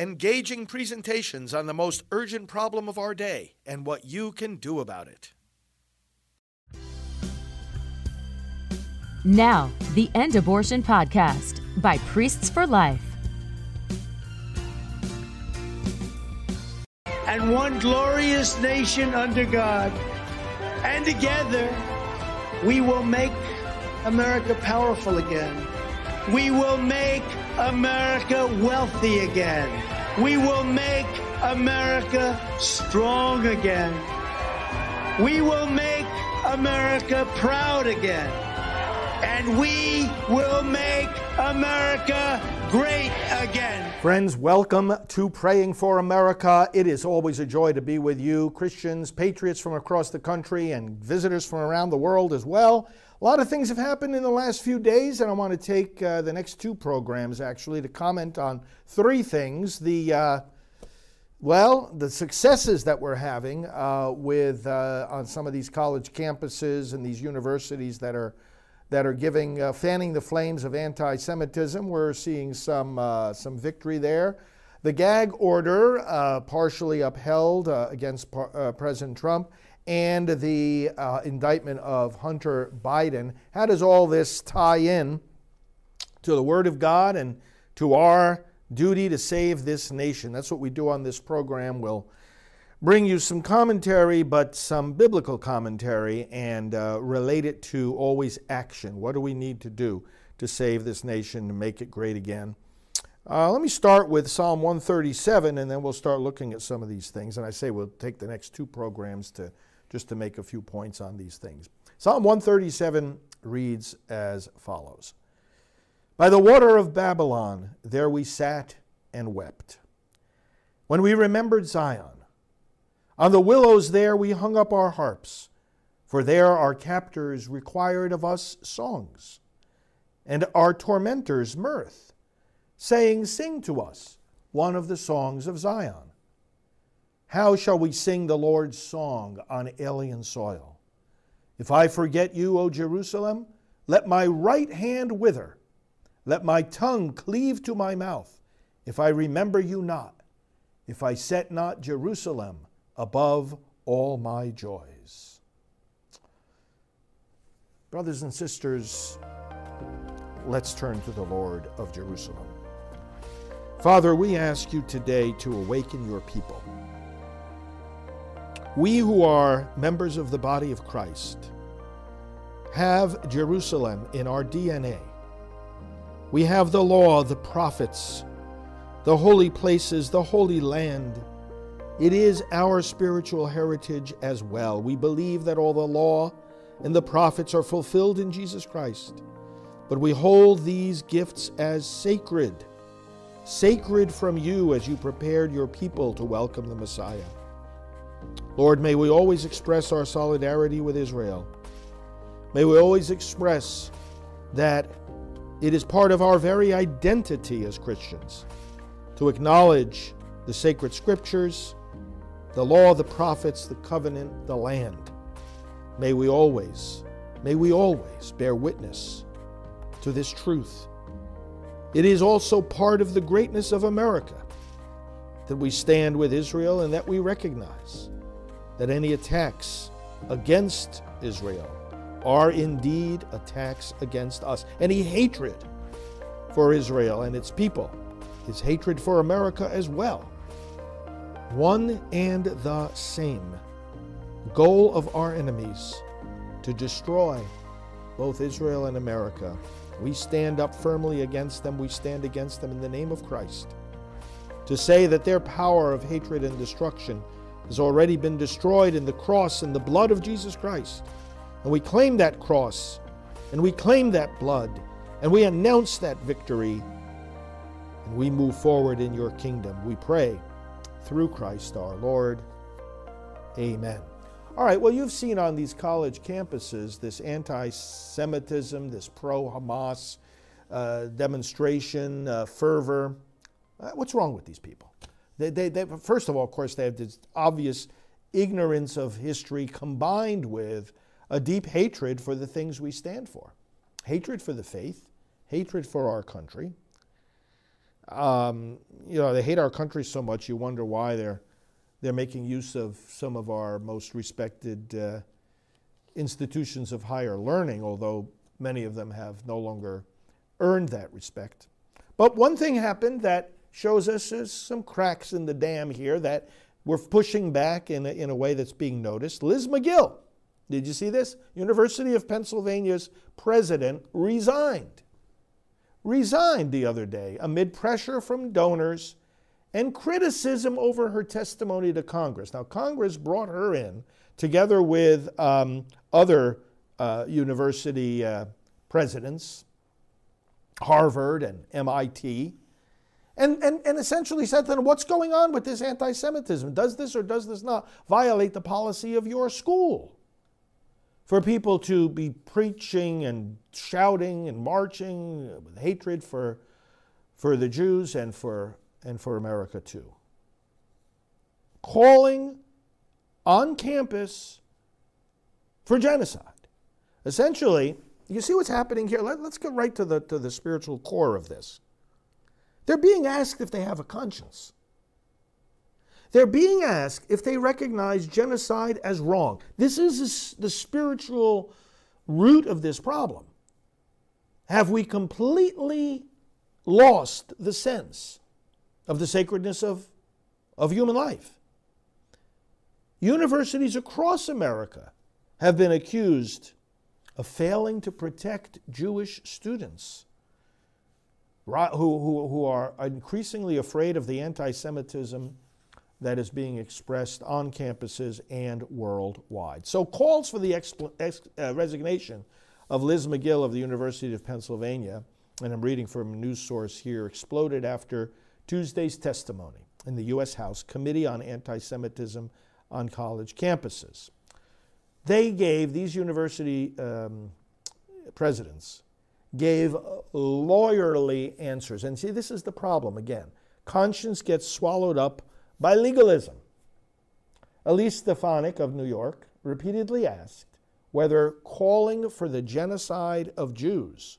engaging presentations on the most urgent problem of our day and what you can do about it. Now, the End Abortion Podcast by Priests for Life. And one glorious nation under God. And together, we will make America powerful again. We will make America wealthy again. We will make America strong again. We will make America proud again. And we will make America great again. Friends, welcome to Praying for America. It is always a joy to be with you, Christians, patriots from across the country, and visitors from around the world as well. A lot of things have happened in the last few days, and I want to take uh, the next two programs actually to comment on three things. The uh, well, the successes that we're having uh, with uh, on some of these college campuses and these universities that are that are giving uh, fanning the flames of anti-Semitism. We're seeing some uh, some victory there. The gag order partially upheld against par- President Trump and the uh, indictment of Hunter Biden. How does all this tie in to the Word of God and to our duty to save this nation? That's what we do on this program. We'll bring you some commentary, but some biblical commentary, and uh, relate it to always action. What do we need to do to save this nation and make it great again? Uh, let me start with Psalm 137, and then we'll start looking at some of these things. And I say we'll take the next two programs to just to make a few points on these things. Psalm 137 reads as follows By the water of Babylon, there we sat and wept. When we remembered Zion, on the willows there we hung up our harps, for there our captors required of us songs, and our tormentors mirth, saying, Sing to us one of the songs of Zion. How shall we sing the Lord's song on alien soil? If I forget you, O Jerusalem, let my right hand wither, let my tongue cleave to my mouth, if I remember you not, if I set not Jerusalem above all my joys. Brothers and sisters, let's turn to the Lord of Jerusalem. Father, we ask you today to awaken your people. We who are members of the body of Christ have Jerusalem in our DNA. We have the law, the prophets, the holy places, the holy land. It is our spiritual heritage as well. We believe that all the law and the prophets are fulfilled in Jesus Christ. But we hold these gifts as sacred, sacred from you as you prepared your people to welcome the Messiah. Lord, may we always express our solidarity with Israel. May we always express that it is part of our very identity as Christians to acknowledge the sacred scriptures, the law, the prophets, the covenant, the land. May we always, may we always bear witness to this truth. It is also part of the greatness of America that we stand with Israel and that we recognize that any attacks against Israel are indeed attacks against us. Any hatred for Israel and its people is hatred for America as well. One and the same goal of our enemies to destroy both Israel and America. We stand up firmly against them. We stand against them in the name of Christ to say that their power of hatred and destruction has already been destroyed in the cross and the blood of Jesus Christ. And we claim that cross, and we claim that blood, and we announce that victory, and we move forward in your kingdom. We pray through Christ our Lord. Amen. All right, well, you've seen on these college campuses this anti Semitism, this pro Hamas uh, demonstration, uh, fervor. Uh, what's wrong with these people? They, they, they, first of all, of course, they have this obvious ignorance of history combined with a deep hatred for the things we stand for hatred for the faith, hatred for our country. um, you know, they hate our country so much, you wonder why they're, they're making use of some of our most respected uh, institutions of higher learning, although many of them have no longer earned that respect. But one thing happened that shows us there's some cracks in the dam here that we're pushing back in a, in a way that's being noticed. Liz Magill, did you see this? University of Pennsylvania's president resigned. Resigned the other day amid pressure from donors and criticism over her testimony to Congress. Now, Congress brought her in together with um, other uh, university uh, presidents, Harvard and MIT, and, and, and essentially said to them, What's going on with this anti Semitism? Does this or does this not violate the policy of your school? For people to be preaching and shouting and marching with hatred for, for the Jews and for, and for America too. Calling on campus for genocide. Essentially, you see what's happening here? Let, us get right to the, to the spiritual core of this. They're being asked if they have a conscience. They're being asked if they recognize genocide as wrong. This is the spiritual root of this problem. Have we completely lost the sense of the sacredness of, of human life? Universities across America have been accused of failing to protect Jewish students who, who, who are increasingly afraid of the anti Semitism that is being expressed on campuses and worldwide. So, calls for the uh, resignation of Liz Magill of the University of Pennsylvania, and I'm reading from a news source here, exploded after Tuesday's testimony in the U.S. House Committee on Anti Semitism on college campuses. They gave, these university um, presidents gave lawyerly answers. And see, this is the problem again. Conscience gets swallowed up by legalism. Elise Stefanik of New York repeatedly asked whether calling for the genocide of Jews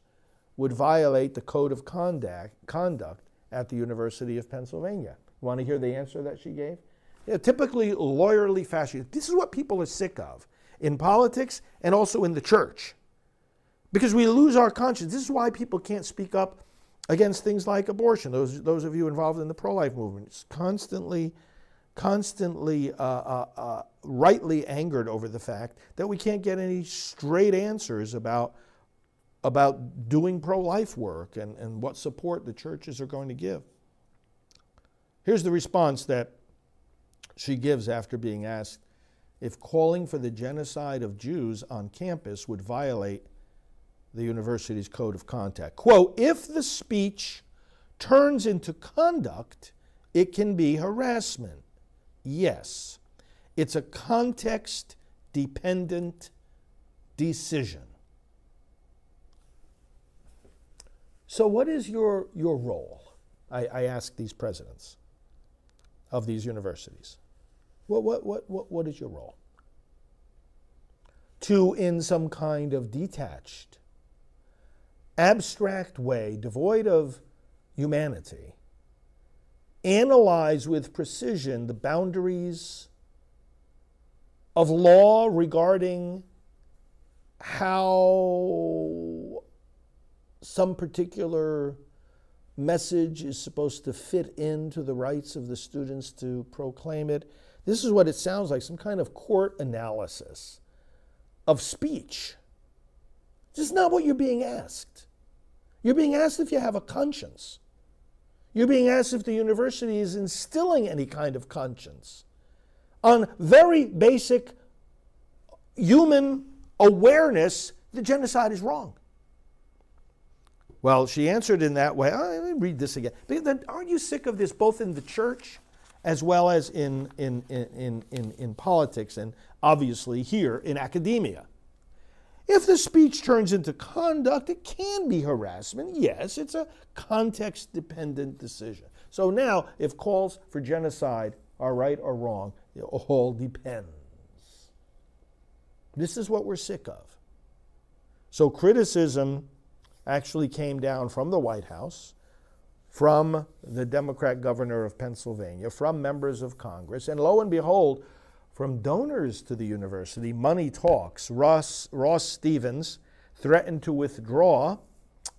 would violate the code of conduct, at the University of Pennsylvania. You want to hear the answer that she gave? Yeah, typically lawyerly fashion. This is what people are sick of in politics and also in the church. Because we lose our conscience. This is why people can't speak up against things like abortion. Those, those of you involved in the pro life movement, it's constantly, constantly, uh, uh, uh, rightly angered over the fact that we can't get any straight answers about, about doing pro life work and, and what support the churches are going to give. Here's the response that she gives after being asked if calling for the genocide of Jews on campus would violate the university's code of conduct. Quote, if the speech turns into conduct, it can be harassment. Yes, it's a context dependent decision. So, what is your, your role? I, I ask these presidents of these universities. What, what, what, what, what is your role? To, in some kind of detached, abstract way, devoid of humanity, analyze with precision the boundaries of law regarding how some particular message is supposed to fit into the rights of the students to proclaim it. This is what it sounds like some kind of court analysis of speech. This is not what you're being asked. You're being asked if you have a conscience. You're being asked if the university is instilling any kind of conscience on very basic human awareness that genocide is wrong. Well, she answered in that way. Oh, let me read this again. Aren't you sick of this both in the church as well as in, in, in, in, in, politics and obviously here in academia. If the speech turns into conduct, it can be harassment. Yes, it's a context dependent decision. So now, if calls for genocide are right or wrong, it all depends. This is what we're sick of. So criticism actually came down from the White House from the Democrat governor of Pennsylvania, from members of Congress, and lo and behold, from donors to the university, money talks. Ross, Ross Stevens threatened to withdraw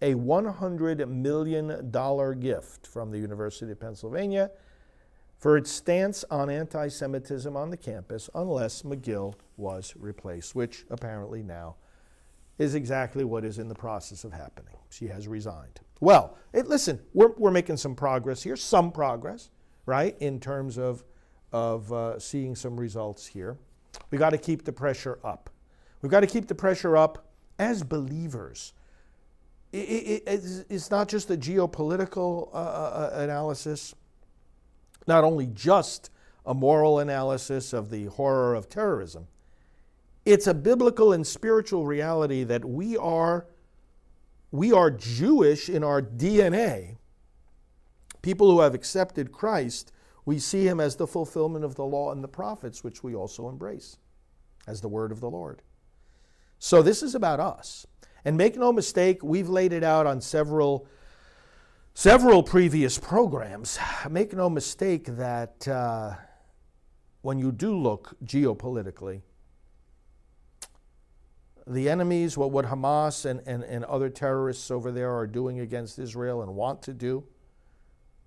a $100 million gift from the University of Pennsylvania for its stance on anti Semitism on the campus unless Magill was replaced, which apparently now is exactly what is in the process of happening. She has resigned. Well, it, listen, we're, we're making some progress here, some progress, right, in terms of, of uh, seeing some results here. We got to keep the pressure up. We've got to keep the pressure up as believers. It, it, it's, it's not just a geopolitical uh, uh, uh, analysis, not only just a moral analysis of the horror of terrorism, it's a biblical and spiritual reality that we are we are Jewish in our DNA. People who have accepted Christ, we see him as the fulfillment of the law and the prophets, which we also embrace as the word of the Lord. So this is about us. And make no mistake, we've laid it out on several several previous programs. Make no mistake that uh, when you do look geopolitically, the enemies, what, what Hamas and, and, and other terrorists over there are doing against Israel and want to do.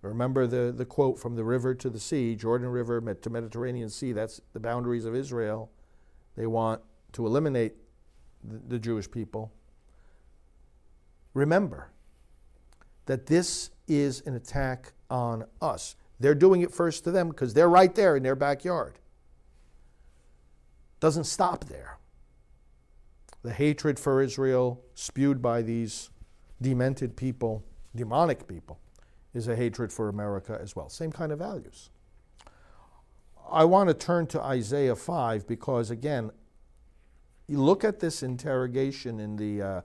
Remember the, the quote from the river to the sea, Jordan River to Mediterranean Sea, that's the boundaries of Israel. They want to eliminate the, the Jewish people. Remember that this is an attack on us. They're doing it first to them because they're right there in their backyard. Doesn't stop there the hatred for Israel spewed by these demented people, demonic people, is a hatred for America as well. Same kind of values. I want to turn to Isaiah 5 because, again, you look at this interrogation in the, uh,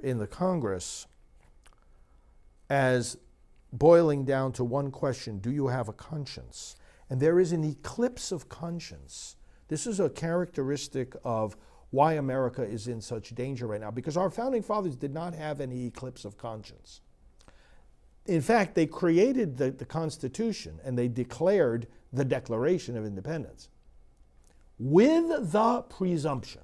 in the Congress as boiling down to one question Do you have a conscience? And there is an eclipse of conscience. This is a characteristic of why America is in such danger right now because our founding fathers did not have any eclipse of conscience. In fact, they created the, the Constitution and they declared the Declaration of Independence with the presumption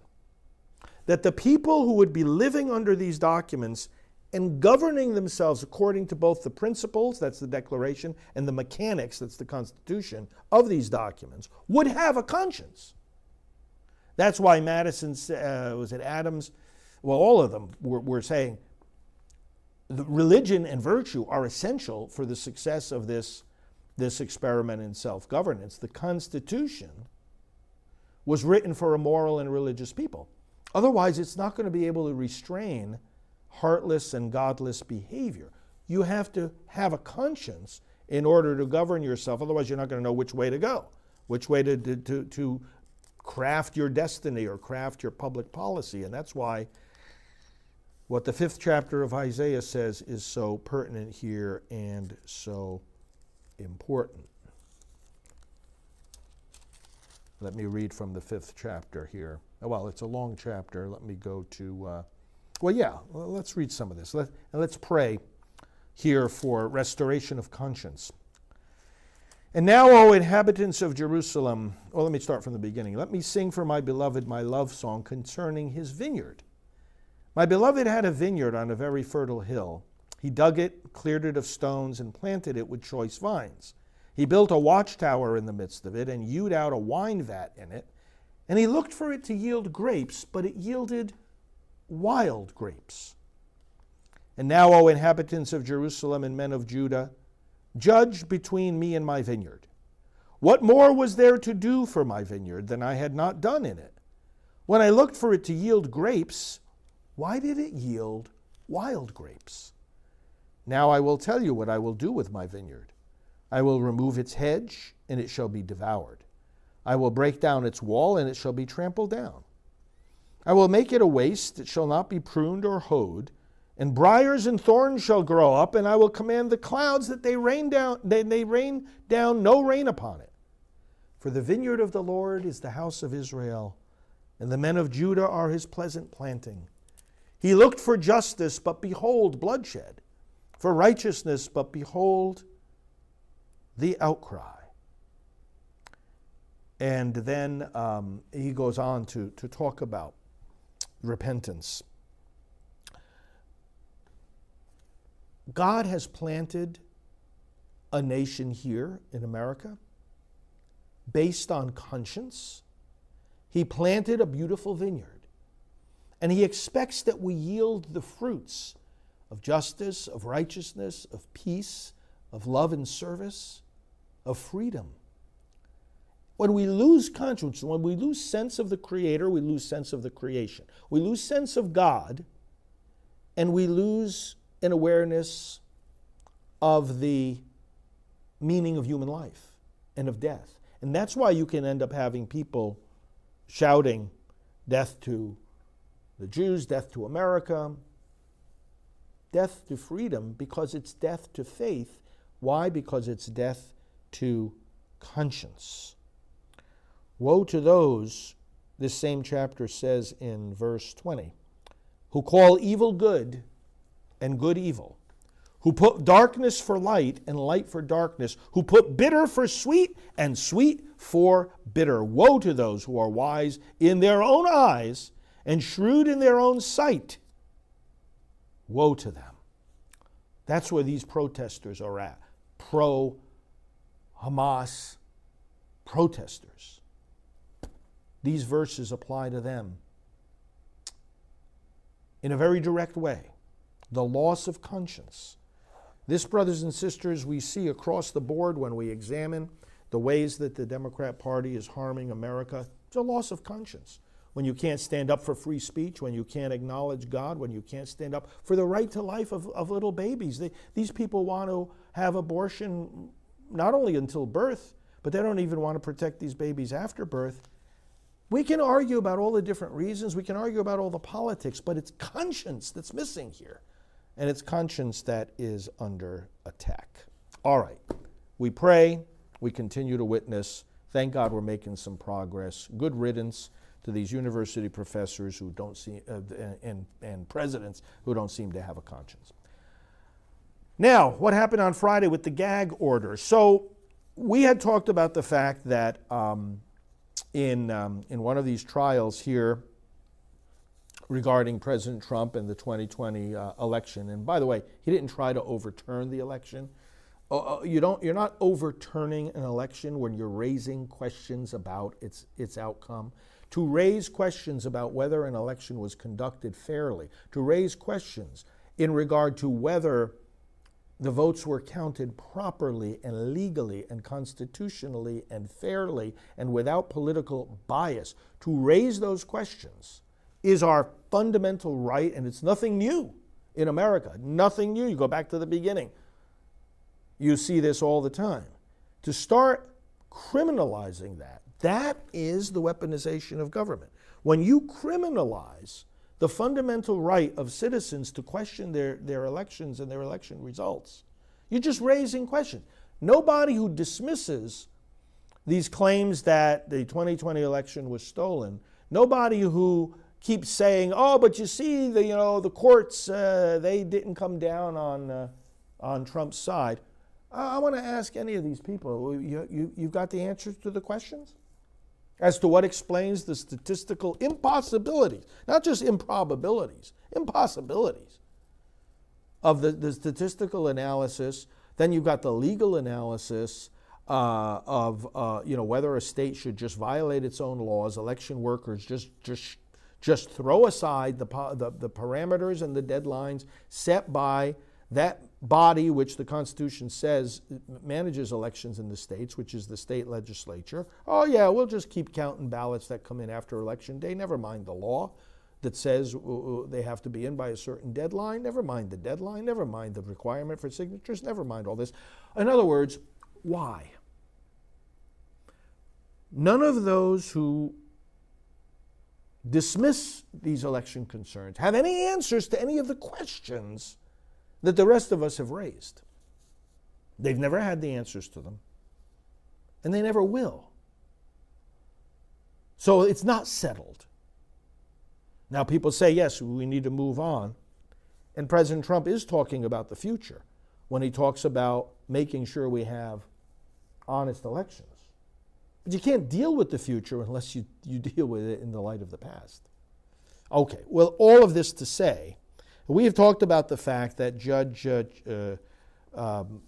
that the people who would be living under these documents and governing themselves according to both the principles, that's the Declaration, and the mechanics, that's the Constitution, of these documents, would have a conscience. That's why Madison, uh, was it Adams? Well, all of them were, were saying the religion and virtue are essential for the success of this, this experiment in self governance. The Constitution was written for a moral and religious people. Otherwise, it's not going to be able to restrain heartless and godless behavior. You have to have a conscience in order to govern yourself. Otherwise, you're not going to know which way to go, which way to, to, to, craft your destiny or craft your public policy. And that's why what the fifth chapter of Isaiah says is so pertinent here and so important. Let me read from the fifth chapter here. Well, it's a long chapter. Let me go to, uh, well, yeah, let's read some of this. Let, and let's pray here for restoration of conscience. And now, O inhabitants of Jerusalem, well, let me start from the beginning. Let me sing for my beloved my love song concerning his vineyard. My beloved had a vineyard on a very fertile hill. He dug it, cleared it of stones, and planted it with choice vines. He built a watchtower in the midst of it, and hewed out a wine vat in it. And he looked for it to yield grapes, but it yielded wild grapes. And now, O inhabitants of Jerusalem and men of Judah, Judge between me and my vineyard. What more was there to do for my vineyard than I had not done in it? When I looked for it to yield grapes, why did it yield wild grapes? Now I will tell you what I will do with my vineyard. I will remove its hedge, and it shall be devoured. I will break down its wall, and it shall be trampled down. I will make it a waste, it shall not be pruned or hoed and briars and thorns shall grow up, and I will command the clouds that they rain down, they, they rain down no rain upon it. For the vineyard of the Lord is the house of Israel, and the men of Judah are his pleasant planting. He looked for justice, but behold, bloodshed for righteousness, but behold the outcry. And then um, he goes on to, to talk about repentance. God has planted a nation here in America based on conscience. He planted a beautiful vineyard, and He expects that we yield the fruits of justice, of righteousness, of peace, of love and service, of freedom. When we lose conscience, when we lose sense of the Creator, we lose sense of the creation. We lose sense of God, and we lose an awareness of the meaning of human life and of death. And that's why you can end up having people shouting, Death to the Jews, death to America, death to freedom, because it's death to faith. Why? Because it's death to conscience. Woe to those, this same chapter says in verse 20, who call evil good and good evil, who put darkness for light and light for darkness, who put bitter for sweet and sweet for bitter. Woe to those who are wise in their own eyes and shrewd in their own sight. Woe to them. That's where these protesters are at. Pro Hamas protesters. These verses apply to them in a very direct way. The loss of conscience. This, brothers and sisters, we see across the board when we examine the ways that the Democrat Party is harming America. It's a loss of conscience. When you can't stand up for free speech, when you can't acknowledge God, when you can't stand up for the right to life of, of little babies. They, these people want to have abortion not only until birth, but they don't even want to protect these babies after birth. We can argue about all the different reasons, we can argue about all the politics, but it's conscience that's missing here. And it's conscience that is under attack. All right, we pray, we continue to witness. Thank God we're making some progress. Good riddance to these university professors who don't see, uh, and, and presidents who don't seem to have a conscience. Now, what happened on Friday with the gag order? So, we had talked about the fact that um, in, um, in one of these trials here regarding President Trump and the 2020 uh, election, and by the way, he didn't try to overturn the election. Uh, uh, you don't, you're not overturning an election when you're raising questions about its, its outcome. To raise questions about whether an election was conducted fairly, to raise questions in regard to whether the votes were counted properly and legally and constitutionally and fairly and without political bias. To raise those questions is our fundamental right, and it's nothing new in America. Nothing new. You go back to the beginning, you see this all the time. To start criminalizing that, that is the weaponization of government. When you criminalize the fundamental right of citizens to question their, their elections and their election results. You're just raising questions. Nobody who dismisses these claims that the 2020 election was stolen, nobody who keeps saying, "Oh, but you see, the you know the courts uh, they didn't come down on uh, on Trump's side." I, I want to ask any of these people: you, you you've got the answers to the questions? As to what explains the statistical impossibilities, not just improbabilities, impossibilities of the, the statistical analysis. Then you've got the legal analysis uh, of uh, you know whether a state should just violate its own laws. Election workers just just just throw aside the, the, the parameters and the deadlines set by that body, which the Constitution says manages elections in the states, which is the state legislature, oh, yeah, we'll just keep counting ballots that come in after election day. Never mind the law that says uh, uh, they have to be in by a certain deadline. Never mind the deadline. Never mind the requirement for signatures. Never mind all this. In other words, why? None of those who dismiss these election concerns have any answers to any of the questions that the rest of us have raised. They've never had the answers to them, and they never will. So it's not settled. Now, people say, yes, we need to move on. And President Trump is talking about the future. when he talks about making sure we have honest elections. But you can't deal with the future unless you, you deal with it in the light of the past. Okay, well, all of this to say, we have talked about the fact that Judge uh, um,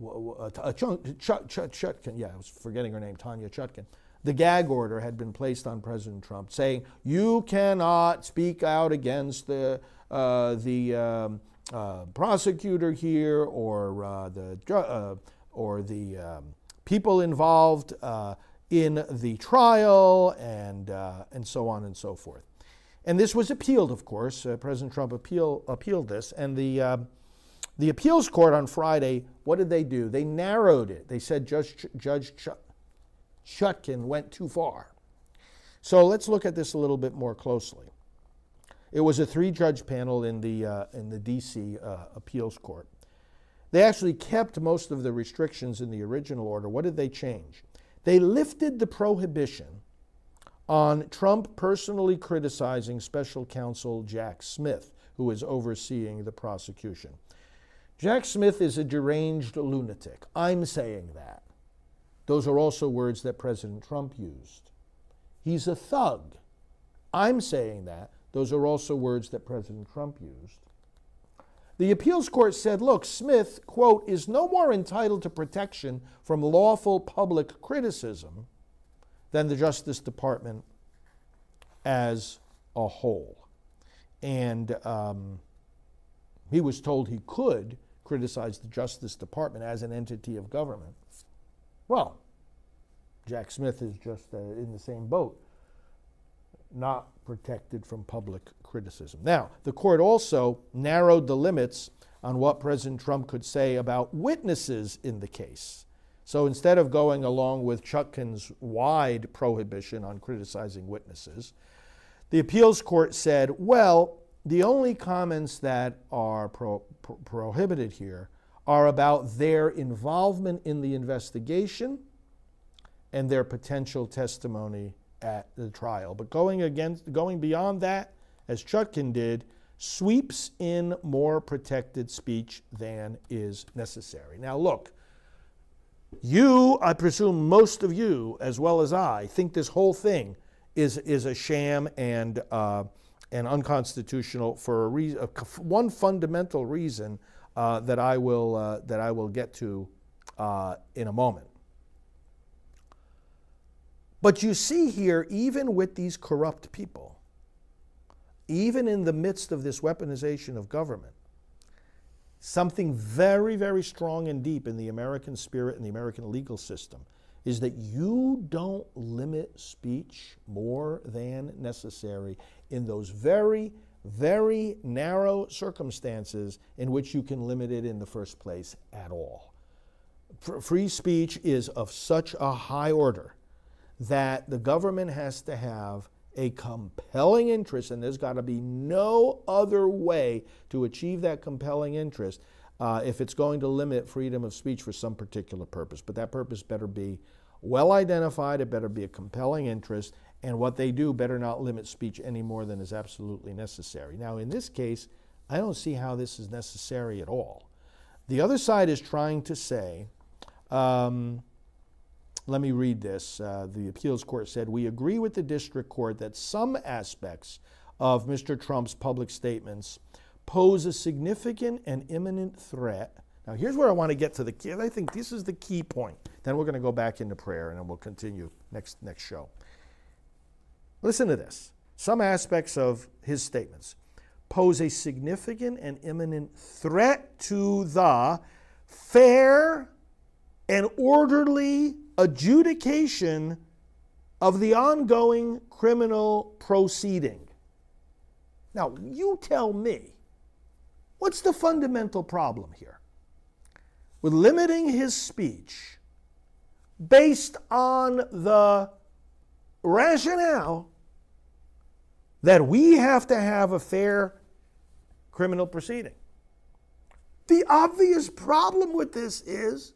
Chutkan, yeah, I was forgetting her name, Tanya Chutkan, the gag order had been placed on President Trump saying, you cannot speak out against the, uh, the um, uh, prosecutor here or uh, the, uh, or the um, people involved uh, in the trial and, uh, and so on and so forth. And this was appealed, of course. President Trump appeal, appealed this. And the, um, the appeals court on Friday, what did they do? They narrowed it. They said Judge, Judge Ch- Chutkan went too far. So let's look at this a little bit more closely. It was a three-judge panel in the uh, in the D.C. Uh, appeals court. They actually kept most of the restrictions in the original order. What did they change? They lifted the prohibition on Trump personally criticizing special counsel Jack Smith, who is overseeing the prosecution. Jack Smith is a deranged lunatic. I'm saying that. Those are also words that President Trump used. He's a thug. I'm saying that. Those are also words that President Trump used. The appeals court said, look, Smith, quote, is no more entitled to protection from lawful public criticism than the Justice Department as a whole. And um, he was told he could criticize the Justice Department as an entity of government. Well, Jack Smith is just uh, in the same boat not protected from public criticism. Now, the court also narrowed the limits on what President Trump could say about witnesses in the case. So instead of going along with Chutkan's wide prohibition on criticizing witnesses, the appeals court said, well, the only comments that are pro- pro- prohibited here are about their involvement in the investigation and their potential testimony at the trial. But going against, going beyond that, as Chutkan did, sweeps in more protected speech than is necessary. Now, look, you, I presume most of you, as well as I, think this whole thing is, is a sham and, uh, and unconstitutional for a reason, one fundamental reason uh, that, I will, uh, that I will get to uh, in a moment. But you see here, even with these corrupt people, even in the midst of this weaponization of government, something very, very strong and deep in the American spirit and the American legal system is that you don't limit speech more than necessary in those very, very narrow circumstances in which you can limit it in the first place at all. Free speech is of such a high order that the government has to have a compelling interest, and there's got to be no other way to achieve that compelling interest uh, if it's going to limit freedom of speech for some particular purpose. But that purpose better be well identified, it better be a compelling interest, and what they do better not limit speech any more than is absolutely necessary. Now, in this case, I don't see how this is necessary at all. The other side is trying to say, um, let me read this. Uh, the appeals court said, We agree with the district court that some aspects of Mr. Trump's public statements pose a significant and imminent threat. Now, here's where I want to get to the key. I think this is the key point. Then we're going to go back into prayer and then we'll continue next, next show. Listen to this. Some aspects of his statements pose a significant and imminent threat to the fair and orderly adjudication of the ongoing criminal proceeding. Now, you tell me, what's the fundamental problem here? With limiting his speech based on the rationale that we have to have a fair criminal proceeding. The obvious problem with this is,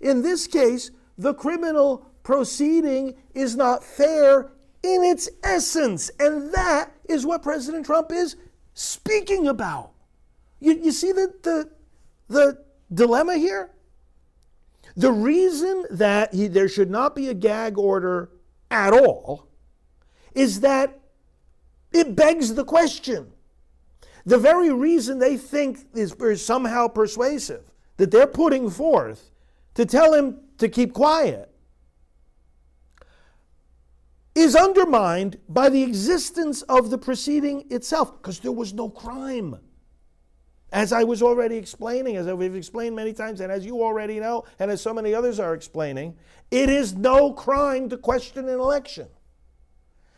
in this case, the criminal proceeding is not fair in its essence. And that is what President Trump is speaking about. You, you see the, the, the dilemma here? The reason that he, there should not be a gag order at all is that it begs the question. The very reason they think is, is somehow persuasive that they're putting forth to tell him to keep quiet is undermined by the existence of the proceeding itself because there was no crime. As I was already explaining, as we've explained many times, and as you already know, and as so many others are explaining, it is no crime to question an election.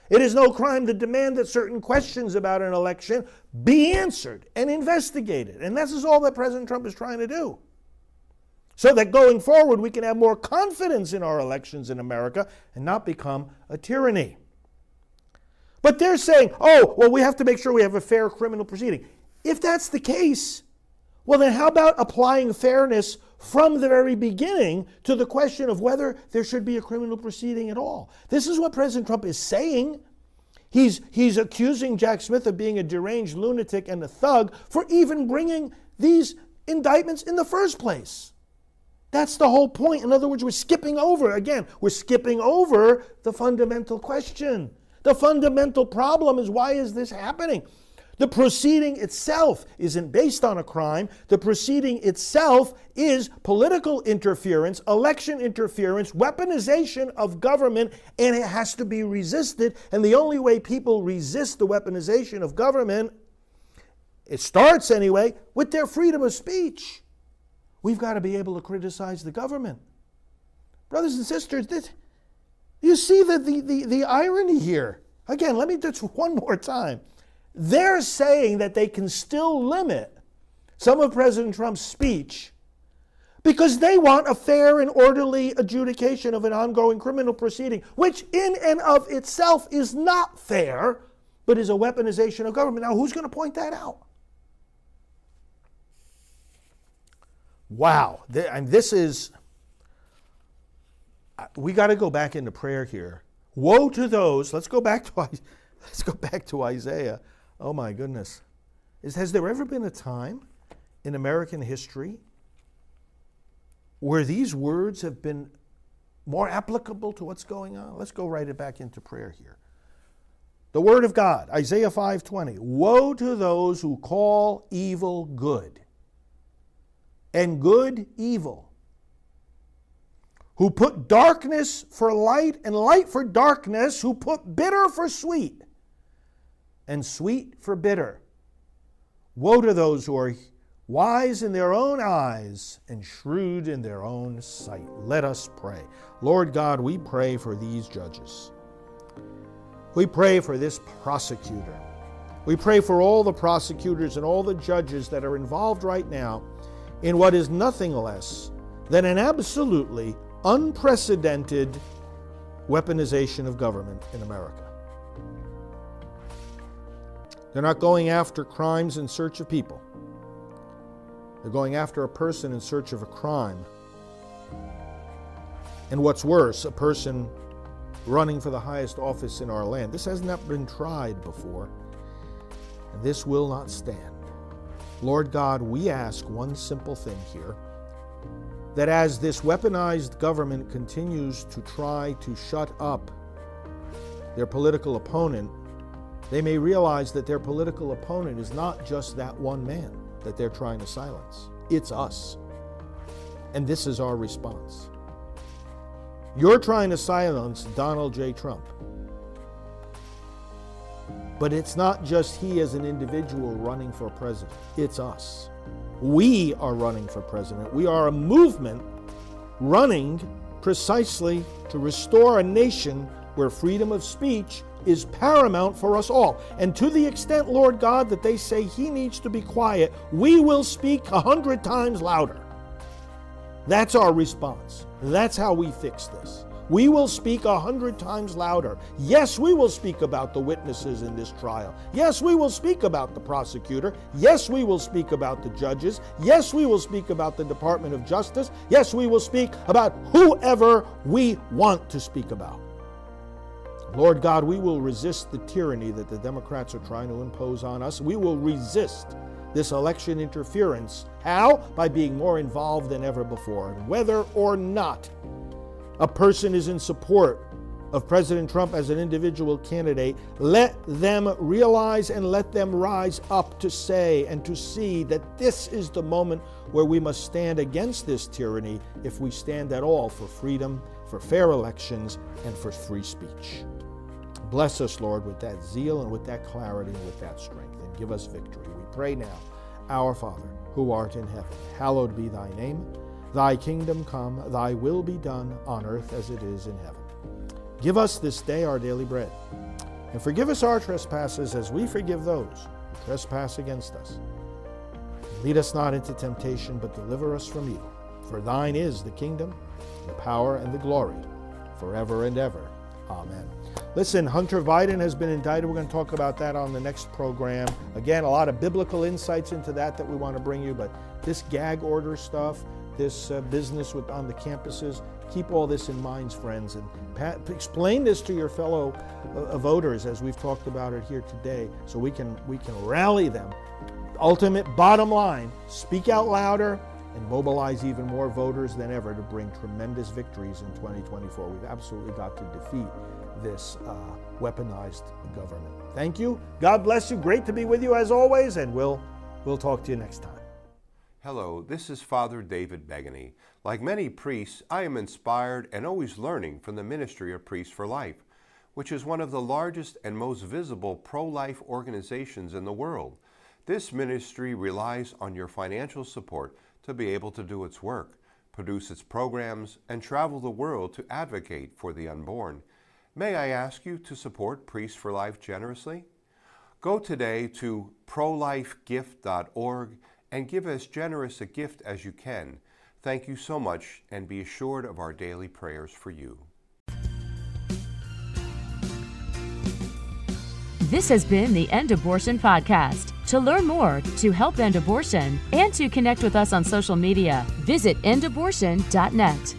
It is no crime to demand that certain questions about an election be answered and investigated. And this is all that President Trump is trying to do. So that going forward, we can have more confidence in our elections in America and not become a tyranny. But they're saying, oh, well, we have to make sure we have a fair criminal proceeding. If that's the case, well, then how about applying fairness from the very beginning to the question of whether there should be a criminal proceeding at all? This is what President Trump is saying. He's, he's accusing Jack Smith of being a deranged lunatic and a thug for even bringing these indictments in the first place. That's the whole point. In other words, we're skipping over, again, we're skipping over the fundamental question. The fundamental problem is why is this happening? The proceeding itself isn't based on a crime. The proceeding itself is political interference, election interference, weaponization of government, and it has to be resisted. And the only way people resist the weaponization of government, it starts anyway, with their freedom of speech. We've got to be able to criticize the government. Brothers and sisters, this, you see the, the, the, the irony here. Again, let me do this one more time. They're saying that they can still limit some of President Trump's speech because they want a fair and orderly adjudication of an ongoing criminal proceeding, which in and of itself is not fair, but is a weaponization of government. Now, who's going to point that out? Wow. And this is, uh, we got to go back into prayer here. Woe to those, let's go back to, let's go back to Isaiah. Oh my goodness. Is, has there ever been a time in American history where these words have been more applicable to what's going on? Let's go right it back into prayer here. The word of God, Isaiah 5:20. Woe to those who call evil good and good evil, who put darkness for light and light for darkness, who put bitter for sweet and sweet for bitter. Woe to those who are wise in their own eyes and shrewd in their own sight. Let us pray. Lord God, we pray for these judges. We pray for this prosecutor. We pray for all the prosecutors and all the judges that are involved right now in what is nothing less than an absolutely unprecedented weaponization of government in America. They're not going after crimes in search of people. They're going after a person in search of a crime. And what's worse, a person running for the highest office in our land. This has not been tried before, and this will not stand. Lord God, we ask one simple thing here that as this weaponized government continues to try to shut up their political opponent, they may realize that their political opponent is not just that one man that they're trying to silence, it's us. And this is our response. You're trying to silence Donald J. Trump. But it's not just he as an individual running for president, it's us. We are running for president. We are a movement running precisely to restore a nation where freedom of speech is paramount for us all. And to the extent, Lord God, that they say he needs to be quiet, we will speak a hundred times louder. That's our response. That's how we fix this we will speak a hundred times louder. Yes, we will speak about the witnesses in this trial. Yes, we will speak about the prosecutor. Yes, we will speak about the judges. Yes, we will speak about the Department of Justice. Yes, we will speak about whoever we want to speak about. Lord God, we will resist the tyranny that the Democrats are trying to impose on us. We will resist this election interference. How? By being more involved than ever before. And whether or not a person is in support of President Trump as an individual candidate, let them realize and let them rise up to say and to see that this is the moment where we must stand against this tyranny if we stand at all for freedom, for fair elections, and for free speech. Bless us, Lord, with that zeal and with that clarity and with that strength, and give us victory. We pray now, Our Father, who art in heaven, hallowed be thy name. Thy kingdom come, thy will be done on earth as it is in heaven. Give us this day our daily bread. And forgive us our trespasses as we forgive those who trespass against us. Lead us not into temptation, but deliver us from evil. For thine is the kingdom, the power, and the glory, forever and ever. Amen. Listen, Hunter Biden has been indicted. We're going to talk about that on the next program. Again, a lot of biblical insights into that that we want to bring you, but this gag order stuff, this uh, business with on the campuses, keep all this in mind, friends, and pat, explain this to your fellow uh, voters as we've talked about it here today, so we can we can rally them. Ultimate bottom line: speak out louder and mobilize even more voters than ever to bring tremendous victories in 2024. We've absolutely got to defeat this uh, weaponized government. Thank you. God bless you. Great to be with you as always, and we'll we'll talk to you next time. Hello, this is Father David Begany. Like many priests, I am inspired and always learning from the ministry of Priests for Life, which is one of the largest and most visible pro life organizations in the world. This ministry relies on your financial support to be able to do its work, produce its programs, and travel the world to advocate for the unborn. May I ask you to support Priests for Life generously? Go today to prolifegift.org and give as generous a gift as you can. Thank you so much, and be assured of our daily prayers for you. This has been the End Abortion Podcast. To learn more, to help end abortion, and to connect with us on social media, visit endabortion.net.